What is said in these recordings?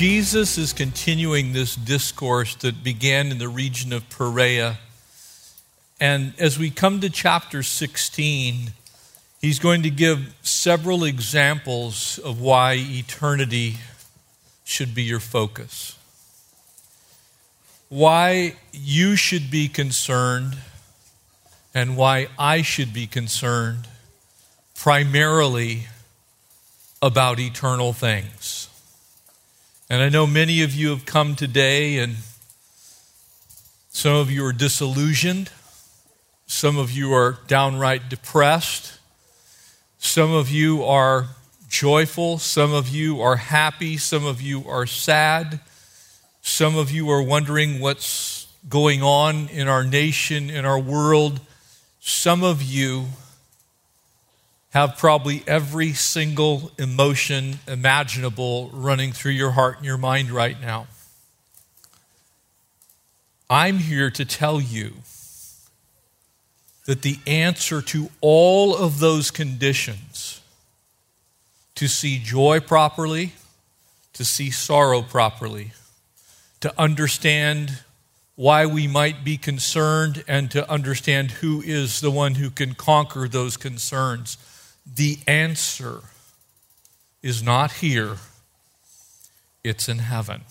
Jesus is continuing this discourse that began in the region of Perea. And as we come to chapter 16, he's going to give several examples of why eternity should be your focus. Why you should be concerned and why I should be concerned primarily about eternal things. And I know many of you have come today, and some of you are disillusioned. Some of you are downright depressed. Some of you are joyful. Some of you are happy. Some of you are sad. Some of you are wondering what's going on in our nation, in our world. Some of you have probably every single emotion imaginable running through your heart and your mind right now. I'm here to tell you that the answer to all of those conditions, to see joy properly, to see sorrow properly, to understand why we might be concerned, and to understand who is the one who can conquer those concerns the answer is not here, it's in heaven.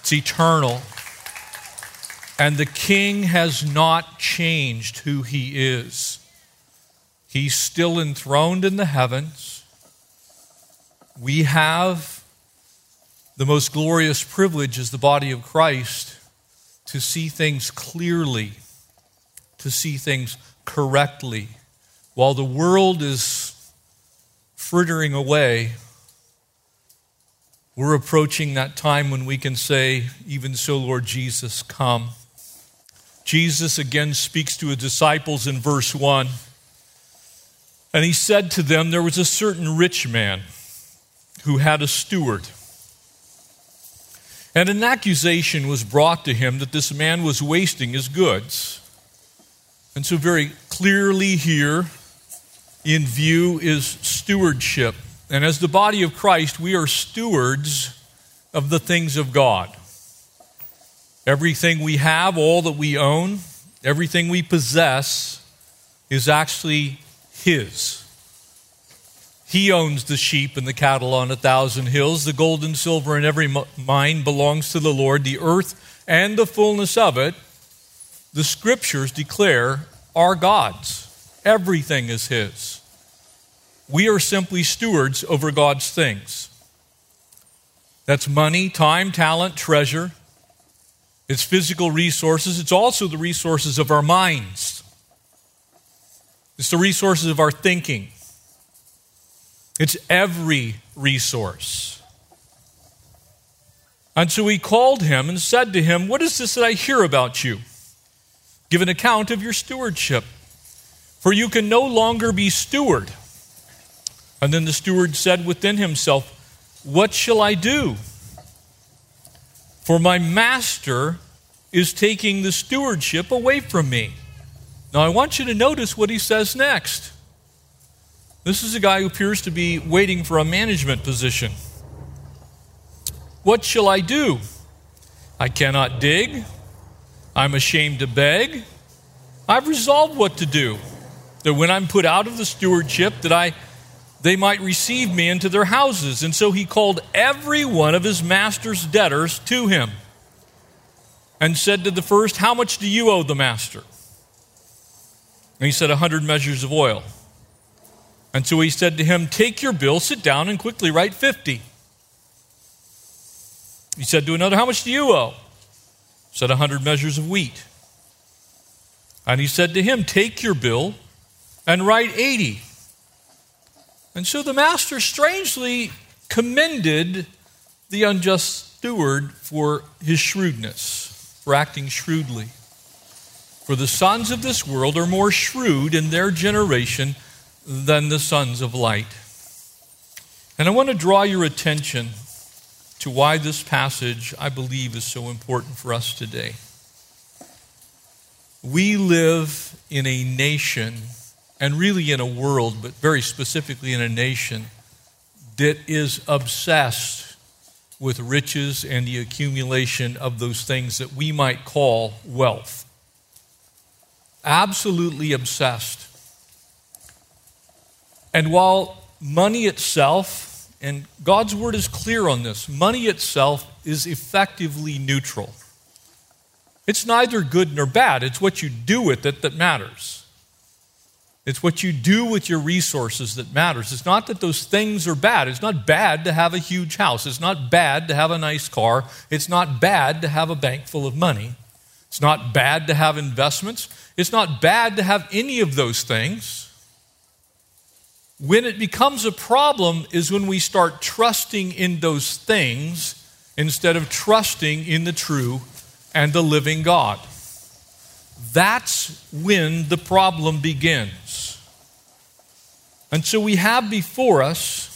It's eternal. And the king has not changed who he is. He's still enthroned in the heavens. We have the most glorious privilege as the body of Christ to see things clearly, to see things correctly while the world is frittering away, we're approaching that time when we can say, Even so, Lord Jesus, come. Jesus again speaks to his disciples in verse 1. And he said to them, There was a certain rich man who had a steward. And an accusation was brought to him that this man was wasting his goods. And so, very clearly here, in view is stewardship. And as the body of Christ, we are stewards of the things of God. Everything we have, all that we own, everything we possess is actually His. He owns the sheep and the cattle on a thousand hills. The gold and silver in every mine belongs to the Lord. The earth and the fullness of it, the scriptures declare, are God's. Everything is His. We are simply stewards over God's things. That's money, time, talent, treasure. It's physical resources. It's also the resources of our minds. It's the resources of our thinking. It's every resource. And so he called him and said to him, What is this that I hear about you? Give an account of your stewardship. For you can no longer be steward. And then the steward said within himself, What shall I do? For my master is taking the stewardship away from me. Now, I want you to notice what he says next. This is a guy who appears to be waiting for a management position. What shall I do? I cannot dig. I'm ashamed to beg. I've resolved what to do that when I'm put out of the stewardship, that I they might receive me into their houses. And so he called every one of his master's debtors to him and said to the first, How much do you owe the master? And he said, A hundred measures of oil. And so he said to him, Take your bill, sit down, and quickly write fifty. He said to another, How much do you owe? He said, A hundred measures of wheat. And he said to him, Take your bill and write 80. And so the master strangely commended the unjust steward for his shrewdness, for acting shrewdly. For the sons of this world are more shrewd in their generation than the sons of light. And I want to draw your attention to why this passage, I believe, is so important for us today. We live in a nation, and really in a world, but very specifically in a nation, that is obsessed with riches and the accumulation of those things that we might call wealth. Absolutely obsessed. And while money itself, and God's word is clear on this, money itself is effectively neutral. It's neither good nor bad, it's what you do with it that matters. It's what you do with your resources that matters. It's not that those things are bad. It's not bad to have a huge house. It's not bad to have a nice car. It's not bad to have a bank full of money. It's not bad to have investments. It's not bad to have any of those things. When it becomes a problem is when we start trusting in those things instead of trusting in the true and the living God. That's when the problem begins. And so we have before us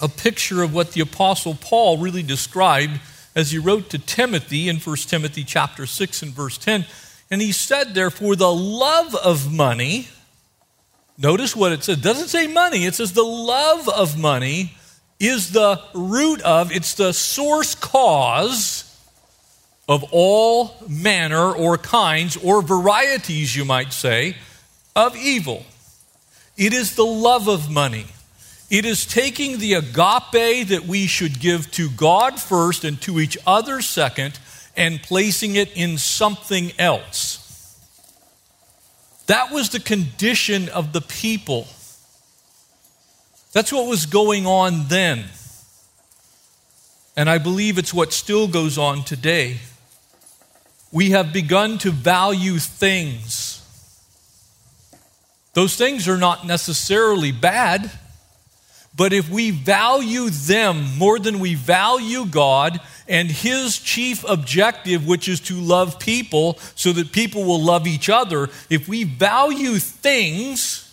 a picture of what the apostle Paul really described as he wrote to Timothy in 1 Timothy chapter 6 and verse 10. And he said, therefore, the love of money, notice what it says. It doesn't say money, it says the love of money is the root of, it's the source cause of all manner or kinds or varieties, you might say, of evil. It is the love of money. It is taking the agape that we should give to God first and to each other second and placing it in something else. That was the condition of the people. That's what was going on then. And I believe it's what still goes on today we have begun to value things. Those things are not necessarily bad, but if we value them more than we value God and His chief objective, which is to love people so that people will love each other, if we value things,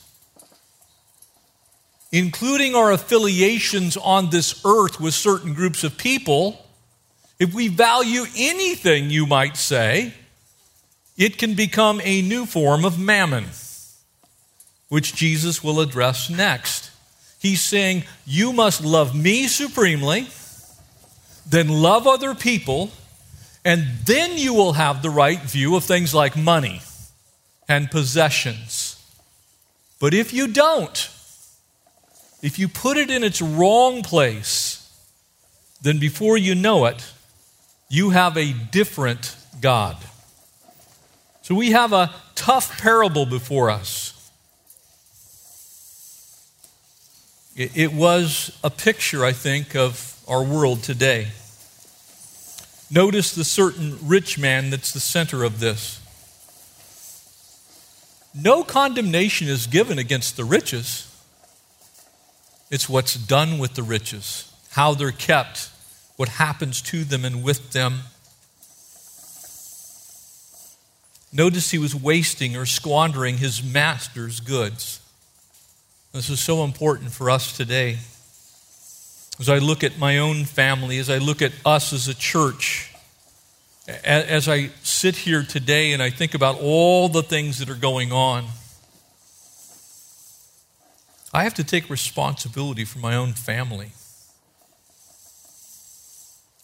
including our affiliations on this earth with certain groups of people, if we value anything, you might say, it can become a new form of mammon, which Jesus will address next. He's saying, You must love me supremely, then love other people, and then you will have the right view of things like money and possessions. But if you don't, if you put it in its wrong place, then before you know it, you have a different God. So we have a tough parable before us. It was a picture, I think, of our world today. Notice the certain rich man that's the center of this. No condemnation is given against the riches. It's what's done with the riches, how they're kept, what happens to them and with them. Notice he was wasting or squandering his master's goods. This is so important for us today. As I look at my own family, as I look at us as a church, as I sit here today and I think about all the things that are going on, I have to take responsibility for my own family.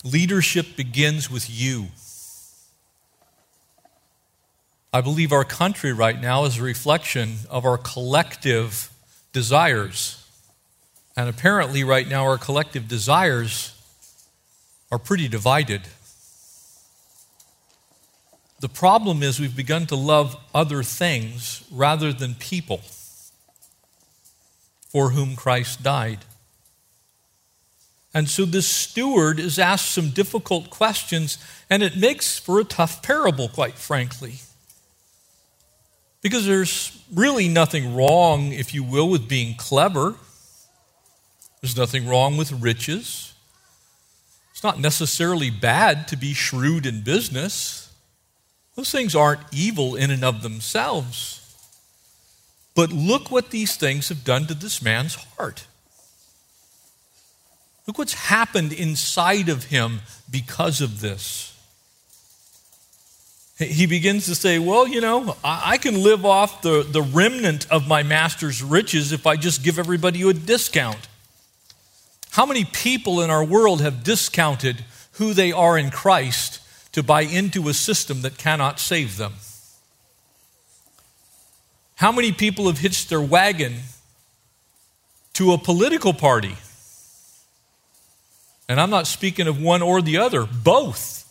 Leadership begins with you. I believe our country right now is a reflection of our collective desires. And apparently, right now, our collective desires are pretty divided. The problem is we've begun to love other things rather than people for whom Christ died. And so this steward is asked some difficult questions, and it makes for a tough parable, quite frankly. Because there's really nothing wrong, if you will, with being clever. There's nothing wrong with riches. It's not necessarily bad to be shrewd in business. Those things aren't evil in and of themselves. But look what these things have done to this man's heart. Look what's happened inside of him because of this. He begins to say, Well, you know, I can live off the, the remnant of my master's riches if I just give everybody a discount. How many people in our world have discounted who they are in Christ to buy into a system that cannot save them? How many people have hitched their wagon to a political party? And I'm not speaking of one or the other, both.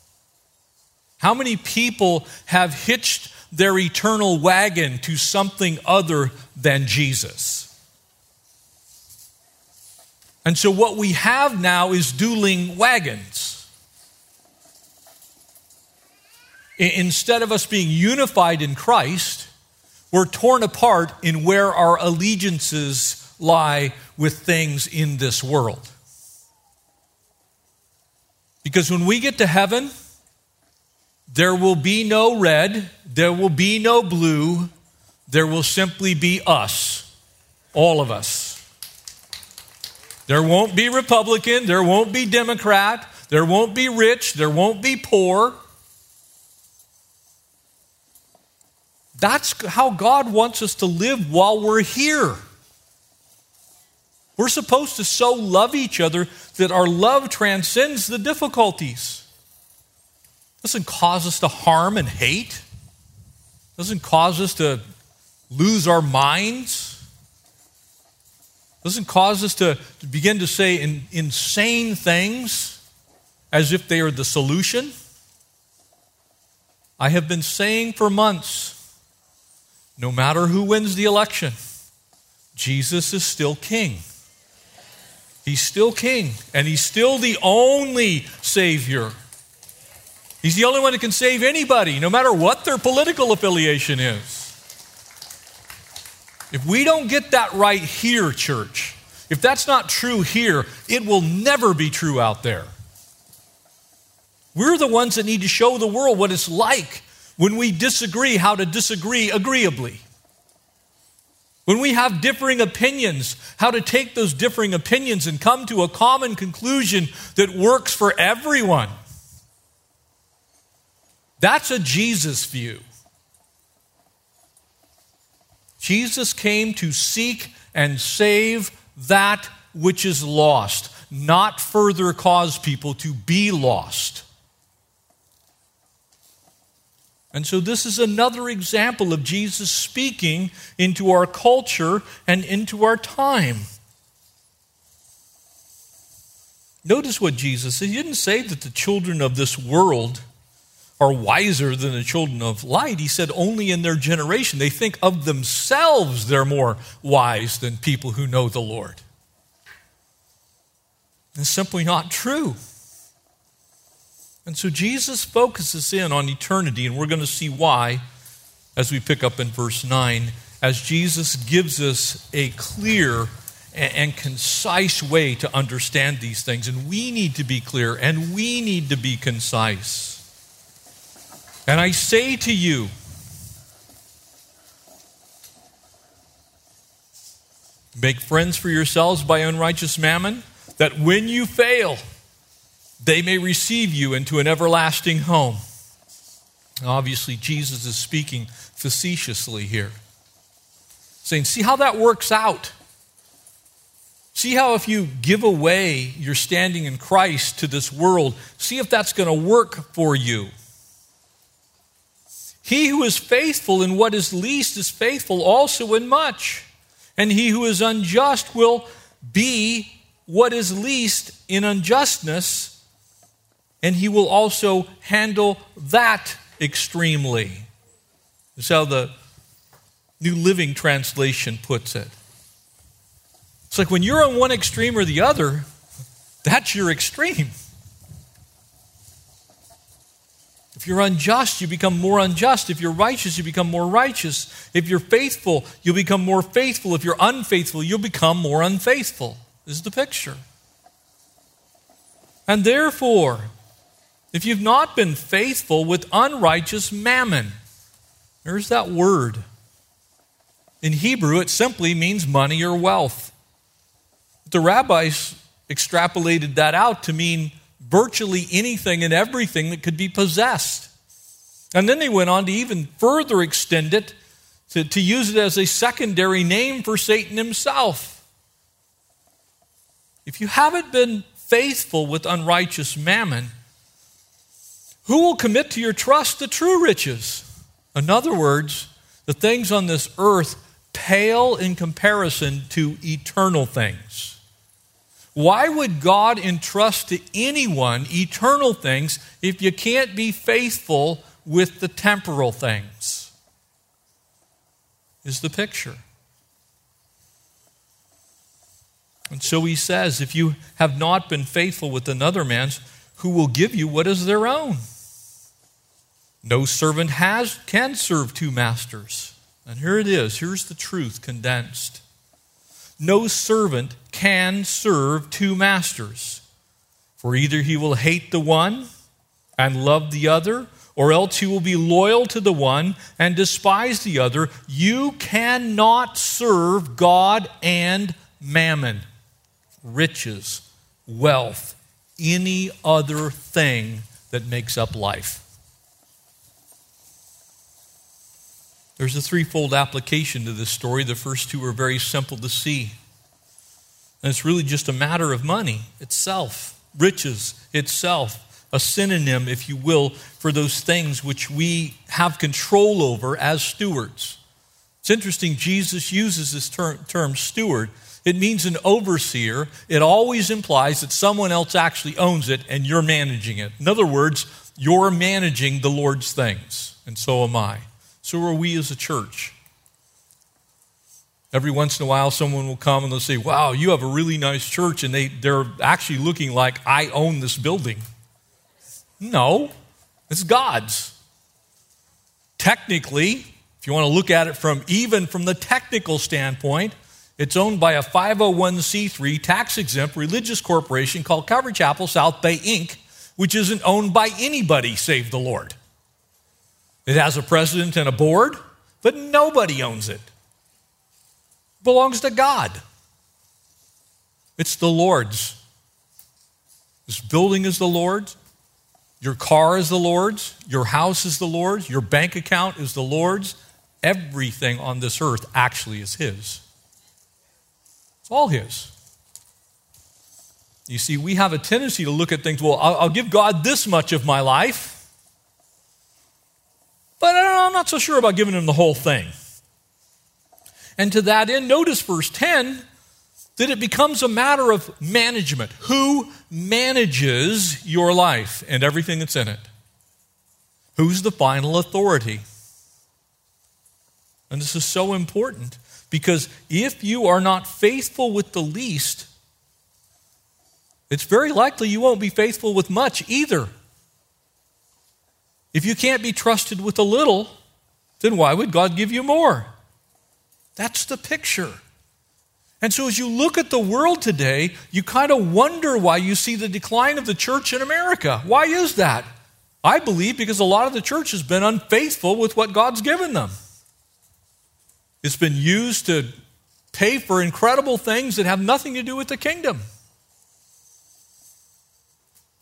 How many people have hitched their eternal wagon to something other than Jesus? And so, what we have now is dueling wagons. Instead of us being unified in Christ, we're torn apart in where our allegiances lie with things in this world. Because when we get to heaven, there will be no red, there will be no blue, there will simply be us, all of us. There won't be Republican, there won't be Democrat, there won't be rich, there won't be poor. That's how God wants us to live while we're here. We're supposed to so love each other that our love transcends the difficulties. Doesn't cause us to harm and hate. Doesn't cause us to lose our minds doesn't cause us to, to begin to say in, insane things as if they are the solution. I have been saying for months no matter who wins the election, Jesus is still king. He's still king, and he's still the only Savior. He's the only one that can save anybody, no matter what their political affiliation is. If we don't get that right here, church, if that's not true here, it will never be true out there. We're the ones that need to show the world what it's like when we disagree, how to disagree agreeably. When we have differing opinions, how to take those differing opinions and come to a common conclusion that works for everyone. That's a Jesus view. Jesus came to seek and save that which is lost, not further cause people to be lost. And so, this is another example of Jesus speaking into our culture and into our time. Notice what Jesus said. He didn't say that the children of this world are wiser than the children of light. He said only in their generation. They think of themselves they're more wise than people who know the Lord. It's simply not true. And so Jesus focuses in on eternity, and we're going to see why as we pick up in verse 9, as Jesus gives us a clear and concise way to understand these things. And we need to be clear and we need to be concise. And I say to you, make friends for yourselves by unrighteous mammon, that when you fail, they may receive you into an everlasting home. Obviously, Jesus is speaking facetiously here, saying, See how that works out. See how if you give away your standing in Christ to this world, see if that's going to work for you. He who is faithful in what is least is faithful also in much. And he who is unjust will be what is least in unjustness, and he will also handle that extremely. That's how the New Living Translation puts it. It's like when you're on one extreme or the other, that's your extreme. If you're unjust, you become more unjust. If you're righteous, you become more righteous. If you're faithful, you'll become more faithful. If you're unfaithful, you'll become more unfaithful. Is the picture. And therefore, if you've not been faithful with unrighteous mammon, there's that word. In Hebrew, it simply means money or wealth. The rabbis extrapolated that out to mean virtually anything and everything that could be possessed. And then they went on to even further extend it to, to use it as a secondary name for Satan himself. If you haven't been faithful with unrighteous mammon, who will commit to your trust the true riches? In other words, the things on this earth pale in comparison to eternal things. Why would God entrust to anyone eternal things if you can't be faithful with the temporal things? Is the picture. And so he says, if you have not been faithful with another man's, who will give you what is their own? No servant has can serve two masters. And here it is. Here's the truth condensed. No servant can serve two masters. For either he will hate the one and love the other, or else he will be loyal to the one and despise the other. You cannot serve God and mammon, riches, wealth, any other thing that makes up life. There's a threefold application to this story. The first two are very simple to see. And it's really just a matter of money itself, riches itself, a synonym, if you will, for those things which we have control over as stewards. It's interesting, Jesus uses this term, term steward. It means an overseer. It always implies that someone else actually owns it and you're managing it. In other words, you're managing the Lord's things, and so am I. So are we as a church. Every once in a while, someone will come and they'll say, Wow, you have a really nice church, and they, they're actually looking like I own this building. No, it's God's. Technically, if you want to look at it from even from the technical standpoint, it's owned by a 501c3 tax exempt religious corporation called Calvary Chapel South Bay Inc., which isn't owned by anybody save the Lord. It has a president and a board, but nobody owns it. it belongs to God. It's the Lord's. This building is the Lord's. Your car is the Lord's. Your house is the Lord's. Your bank account is the Lord's. Everything on this earth actually is His. It's all His. You see, we have a tendency to look at things, well, I'll, I'll give God this much of my life. But I'm not so sure about giving him the whole thing. And to that end, notice verse 10 that it becomes a matter of management. Who manages your life and everything that's in it? Who's the final authority? And this is so important because if you are not faithful with the least, it's very likely you won't be faithful with much either. If you can't be trusted with a little, then why would God give you more? That's the picture. And so, as you look at the world today, you kind of wonder why you see the decline of the church in America. Why is that? I believe because a lot of the church has been unfaithful with what God's given them. It's been used to pay for incredible things that have nothing to do with the kingdom.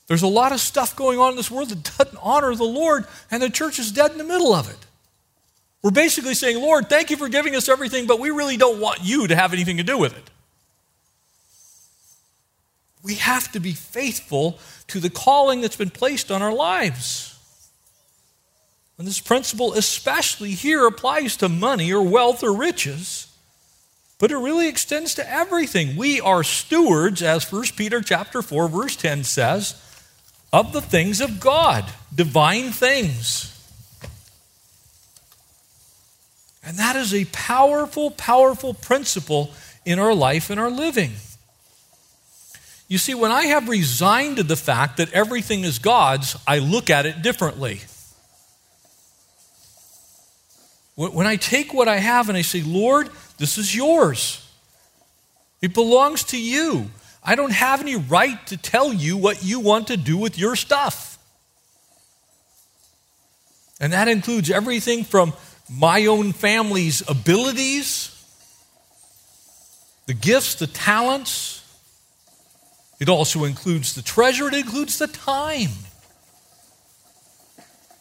There's a lot of stuff going on in this world that doesn't honor the Lord, and the church is dead in the middle of it. We're basically saying, Lord, thank you for giving us everything, but we really don't want you to have anything to do with it. We have to be faithful to the calling that's been placed on our lives. And this principle, especially here, applies to money or wealth or riches, but it really extends to everything. We are stewards, as 1 Peter chapter 4, verse 10 says of the things of God, divine things. And that is a powerful, powerful principle in our life and our living. You see, when I have resigned to the fact that everything is God's, I look at it differently. When I take what I have and I say, Lord, this is yours, it belongs to you. I don't have any right to tell you what you want to do with your stuff. And that includes everything from my own family's abilities, the gifts, the talents. It also includes the treasure, it includes the time.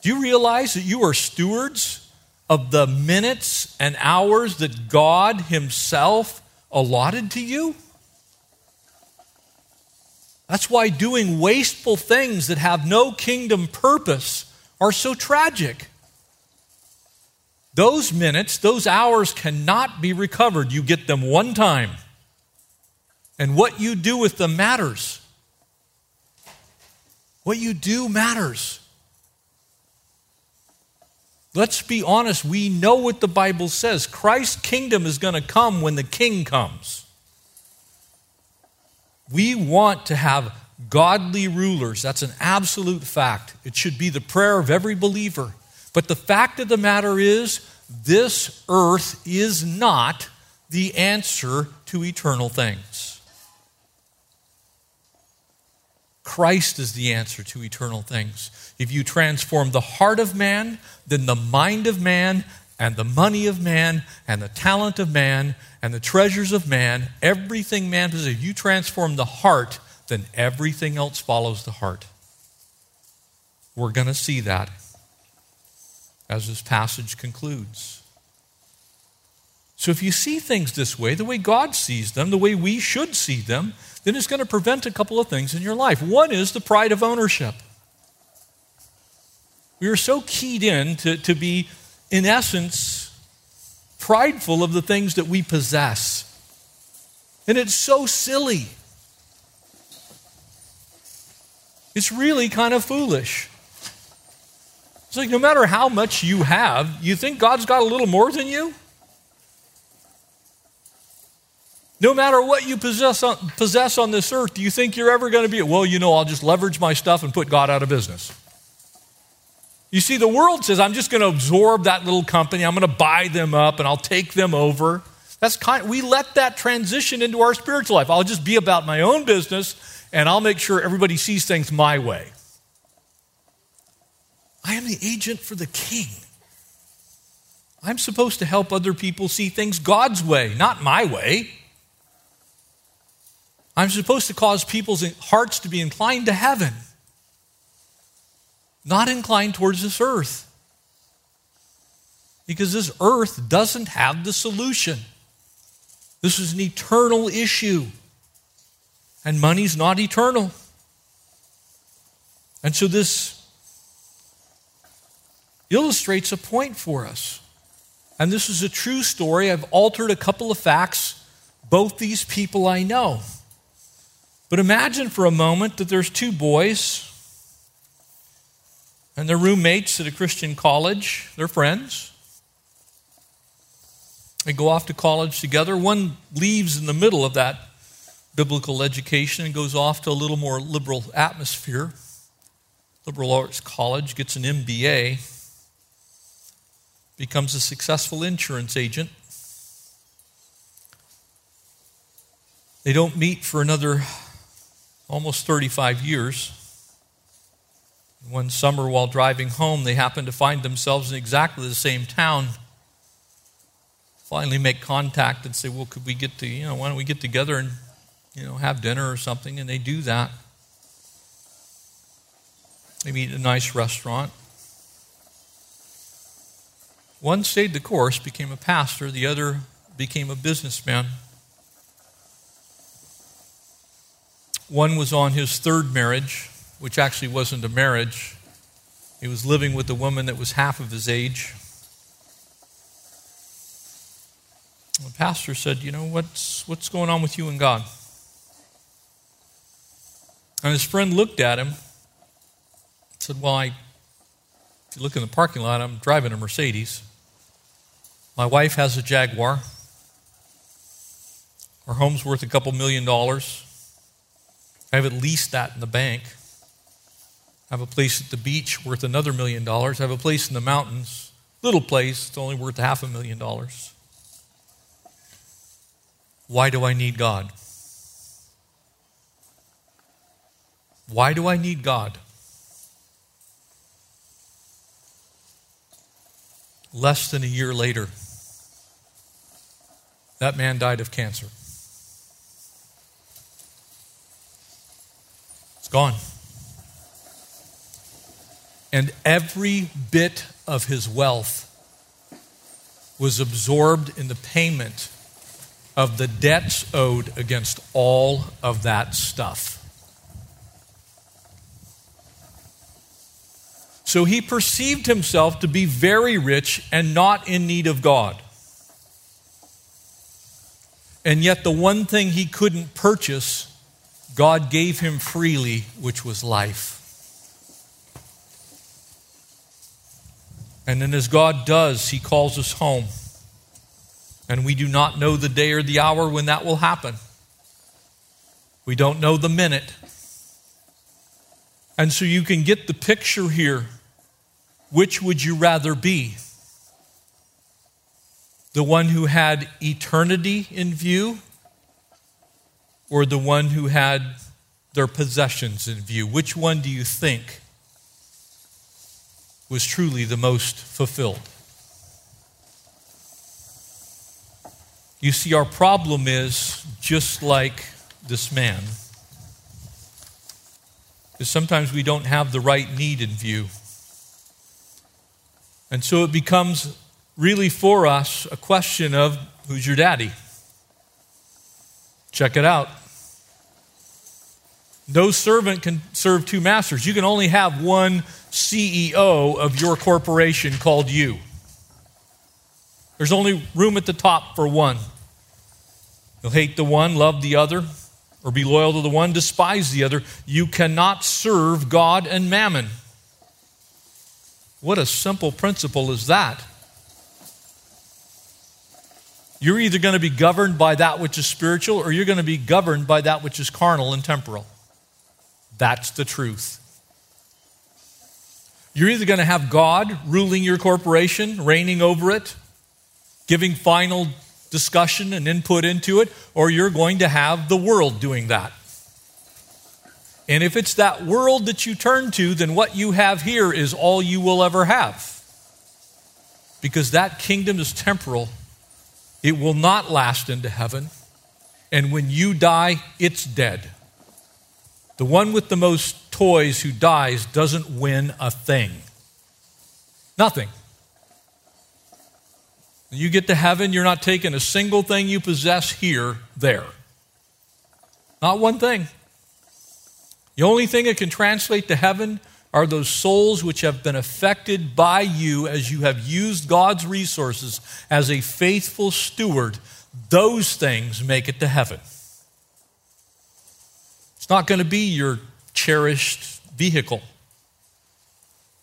Do you realize that you are stewards of the minutes and hours that God Himself allotted to you? That's why doing wasteful things that have no kingdom purpose are so tragic. Those minutes, those hours cannot be recovered. You get them one time. And what you do with them matters. What you do matters. Let's be honest, we know what the Bible says. Christ's kingdom is going to come when the king comes. We want to have godly rulers. That's an absolute fact. It should be the prayer of every believer. But the fact of the matter is, this earth is not the answer to eternal things. Christ is the answer to eternal things. If you transform the heart of man, then the mind of man, and the money of man, and the talent of man, and the treasures of man, everything man possesses, if you transform the heart, then everything else follows the heart. We're going to see that as this passage concludes. So, if you see things this way, the way God sees them, the way we should see them, then it's going to prevent a couple of things in your life. One is the pride of ownership. We are so keyed in to, to be, in essence, prideful of the things that we possess. And it's so silly. It's really kind of foolish. It's like no matter how much you have, you think God's got a little more than you? No matter what you possess on, possess on this earth, do you think you're ever going to be, well, you know, I'll just leverage my stuff and put God out of business? You see, the world says, I'm just going to absorb that little company, I'm going to buy them up, and I'll take them over. That's kind, we let that transition into our spiritual life. I'll just be about my own business, and I'll make sure everybody sees things my way. I am the agent for the king. I'm supposed to help other people see things God's way, not my way. I'm supposed to cause people's hearts to be inclined to heaven not inclined towards this earth. Because this earth doesn't have the solution. This is an eternal issue. And money's not eternal. And so this illustrates a point for us. And this is a true story. I've altered a couple of facts. Both these people I know. But imagine for a moment that there's two boys and they're roommates at a Christian college. They're friends. They go off to college together. One leaves in the middle of that biblical education and goes off to a little more liberal atmosphere. Liberal arts college, gets an MBA, becomes a successful insurance agent. They don't meet for another almost 35 years. One summer, while driving home, they happened to find themselves in exactly the same town. Finally, make contact and say, "Well, could we get to you know why don't we get together and you know have dinner or something?" And they do that. They meet at a nice restaurant. One stayed the course, became a pastor. The other became a businessman. One was on his third marriage which actually wasn't a marriage. He was living with a woman that was half of his age. The pastor said, You know, what's, what's going on with you and God? And his friend looked at him said, Well, I, if you look in the parking lot, I'm driving a Mercedes. My wife has a Jaguar. Our home's worth a couple million dollars. I have at least that in the bank. I have a place at the beach worth another million dollars. I have a place in the mountains, little place, it's only worth half a million dollars. Why do I need God? Why do I need God? Less than a year later, that man died of cancer. It's gone. And every bit of his wealth was absorbed in the payment of the debts owed against all of that stuff. So he perceived himself to be very rich and not in need of God. And yet, the one thing he couldn't purchase, God gave him freely, which was life. And then, as God does, he calls us home. And we do not know the day or the hour when that will happen. We don't know the minute. And so you can get the picture here. Which would you rather be? The one who had eternity in view or the one who had their possessions in view? Which one do you think was truly the most fulfilled? You see, our problem is just like this man, is sometimes we don't have the right need in view. And so it becomes really for us a question of who's your daddy? Check it out. No servant can serve two masters. You can only have one CEO of your corporation called you. There's only room at the top for one. You'll hate the one, love the other, or be loyal to the one, despise the other. You cannot serve God and mammon. What a simple principle is that? You're either going to be governed by that which is spiritual or you're going to be governed by that which is carnal and temporal. That's the truth. You're either going to have God ruling your corporation, reigning over it, giving final discussion and input into it, or you're going to have the world doing that. And if it's that world that you turn to, then what you have here is all you will ever have. Because that kingdom is temporal, it will not last into heaven. And when you die, it's dead. The one with the most toys who dies doesn't win a thing. Nothing. When you get to heaven, you're not taking a single thing you possess here, there. Not one thing. The only thing that can translate to heaven are those souls which have been affected by you as you have used God's resources as a faithful steward. Those things make it to heaven. It's not going to be your cherished vehicle.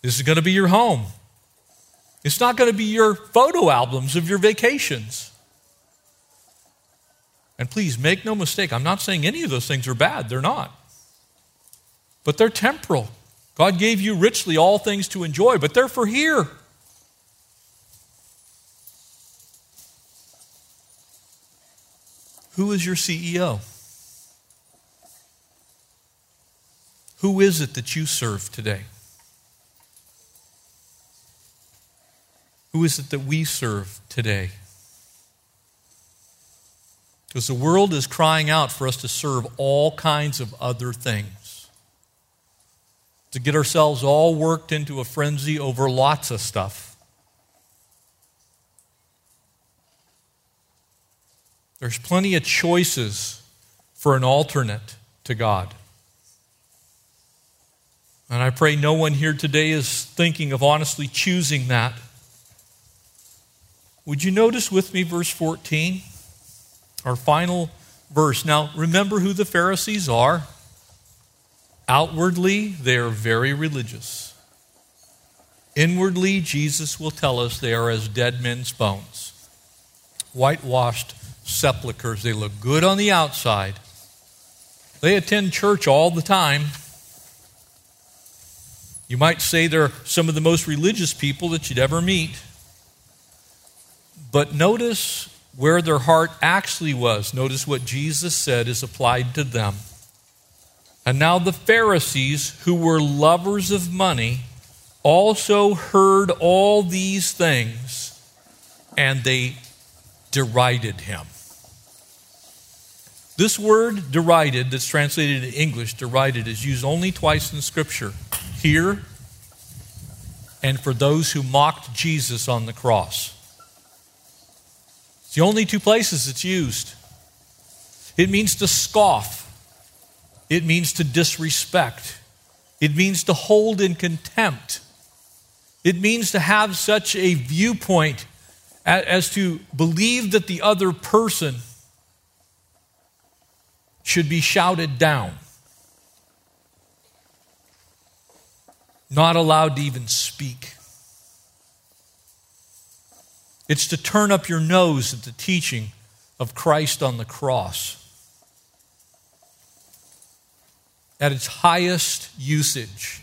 This is going to be your home. It's not going to be your photo albums of your vacations. And please make no mistake, I'm not saying any of those things are bad. They're not. But they're temporal. God gave you richly all things to enjoy, but they're for here. Who is your CEO? Who is it that you serve today? Who is it that we serve today? Because the world is crying out for us to serve all kinds of other things. To get ourselves all worked into a frenzy over lots of stuff. There's plenty of choices for an alternate to God. And I pray no one here today is thinking of honestly choosing that. Would you notice with me verse 14? Our final verse. Now, remember who the Pharisees are. Outwardly, they are very religious. Inwardly, Jesus will tell us they are as dead men's bones, whitewashed sepulchres. They look good on the outside. They attend church all the time. You might say they're some of the most religious people that you'd ever meet. But notice where their heart actually was. Notice what Jesus said is applied to them. And now the Pharisees, who were lovers of money, also heard all these things, and they derided him. This word derided, that's translated in English, derided, is used only twice in Scripture here and for those who mocked Jesus on the cross. It's the only two places it's used. It means to scoff, it means to disrespect, it means to hold in contempt, it means to have such a viewpoint as to believe that the other person should be shouted down, not allowed to even speak. It's to turn up your nose at the teaching of Christ on the cross. At its highest usage,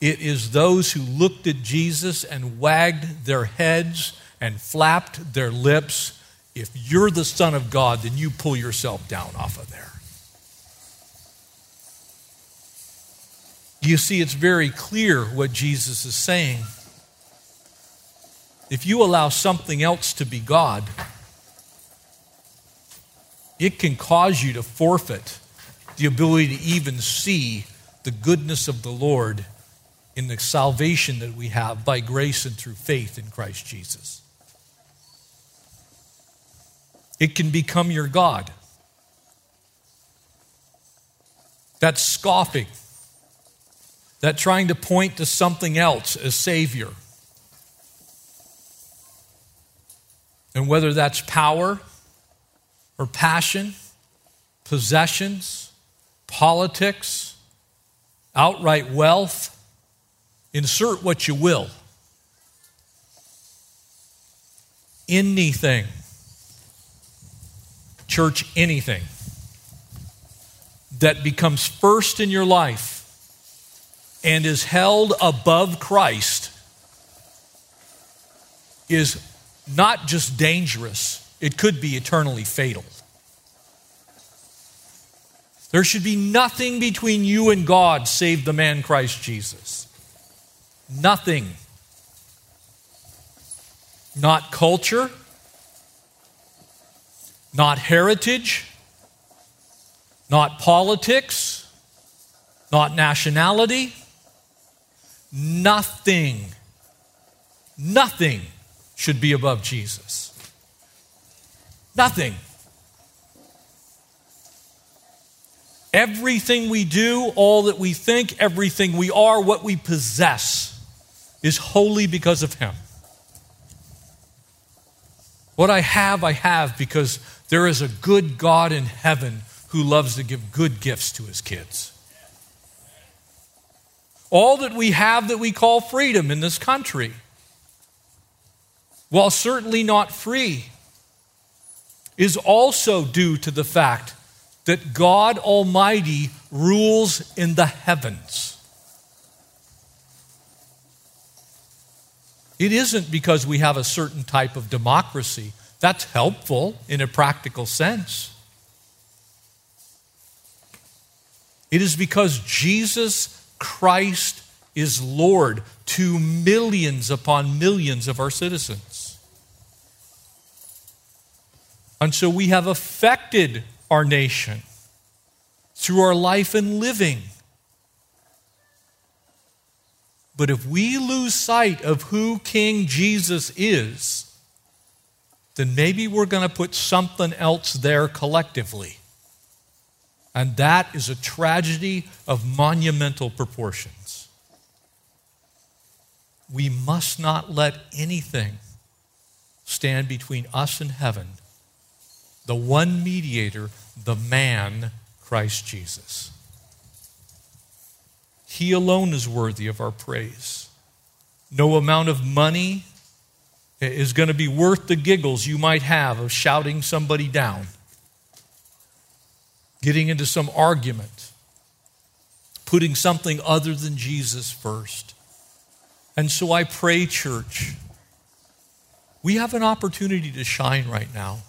it is those who looked at Jesus and wagged their heads and flapped their lips. If you're the Son of God, then you pull yourself down off of there. You see, it's very clear what Jesus is saying. If you allow something else to be God, it can cause you to forfeit the ability to even see the goodness of the Lord in the salvation that we have by grace and through faith in Christ Jesus. It can become your God. That scoffing that trying to point to something else as Savior. And whether that's power or passion, possessions, politics, outright wealth, insert what you will. Anything. Church, anything that becomes first in your life and is held above Christ is not just dangerous, it could be eternally fatal. There should be nothing between you and God save the man Christ Jesus. Nothing. Not culture, not heritage, not politics, not nationality Nothing, nothing should be above Jesus. Nothing. Everything we do, all that we think, everything we are, what we possess is wholly because of Him. What I have, I have because there is a good God in heaven who loves to give good gifts to His kids all that we have that we call freedom in this country, while certainly not free, is also due to the fact that God Almighty rules in the heavens. It isn't because we have a certain type of democracy. That's helpful in a practical sense. It is because Jesus Christ is Lord to millions upon millions of our citizens. And so we have affected our nation through our life and living. But if we lose sight of who King Jesus is, then maybe we're going to put something else there collectively. And that is a tragedy of monumental proportions. We must not let anything stand between us and heaven, the one mediator, the man, Christ Jesus. He alone is worthy of our praise. No amount of money is going to be worth the giggles you might have of shouting somebody down getting into some argument, putting something other than Jesus first. And so I pray, church, we have an opportunity to shine right now,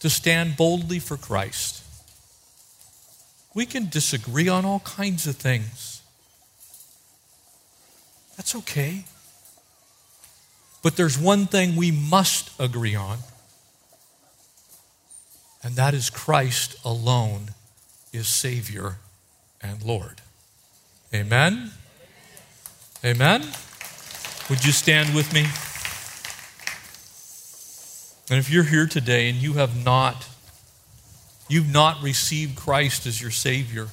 to stand boldly for Christ. We can disagree on all kinds of things. That's okay. But there's one thing we must agree on, and that is Christ alone is Savior and Lord. Amen? Amen? Would you stand with me? And if you're here today and you have not, you've not received Christ as your Savior,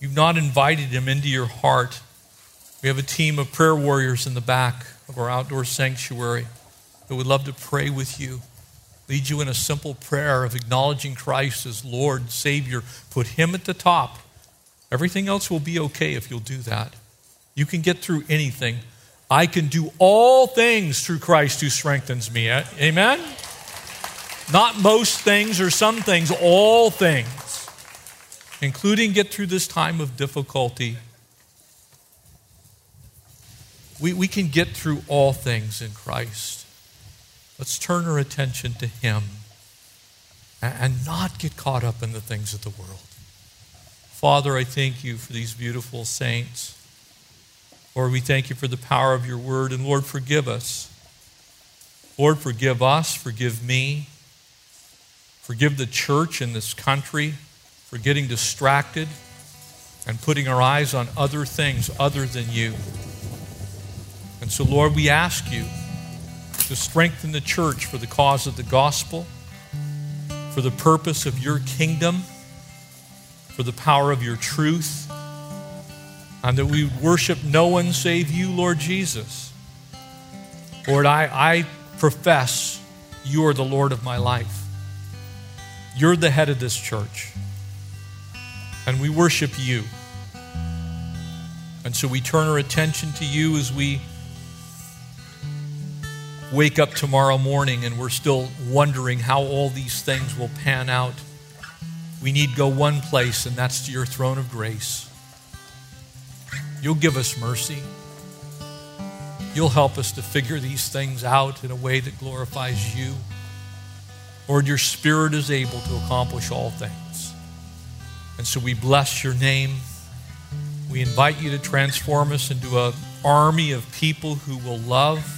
you've not invited Him into your heart, we have a team of prayer warriors in the back of our outdoor sanctuary that would love to pray with you, lead you in a simple prayer of acknowledging Christ as Lord, Savior. Put Him at the top. Everything else will be okay if you'll do that. You can get through anything I can do all things through Christ who strengthens me. Amen? Not most things or some things, all things, including get through this time of difficulty. We, we can get through all things in Christ. Let's turn our attention to Him and, and not get caught up in the things of the world. Father, I thank you for these beautiful saints. Lord, we thank you for the power of your word. And Lord, forgive us. Lord, forgive us, forgive me, forgive the church in this country for getting distracted and putting our eyes on other things other than you. And so, Lord, we ask you to strengthen the church for the cause of the gospel, for the purpose of your kingdom, for the power of your truth and that we worship no one save you, Lord Jesus. Lord, I, I profess you are the Lord of my life. You're the head of this church. And we worship you. And so we turn our attention to you as we wake up tomorrow morning and we're still wondering how all these things will pan out. We need go one place, and that's to your throne of grace. You'll give us mercy. You'll help us to figure these things out in a way that glorifies you. Lord, your Spirit is able to accomplish all things. And so we bless your name. We invite you to transform us into an army of people who will love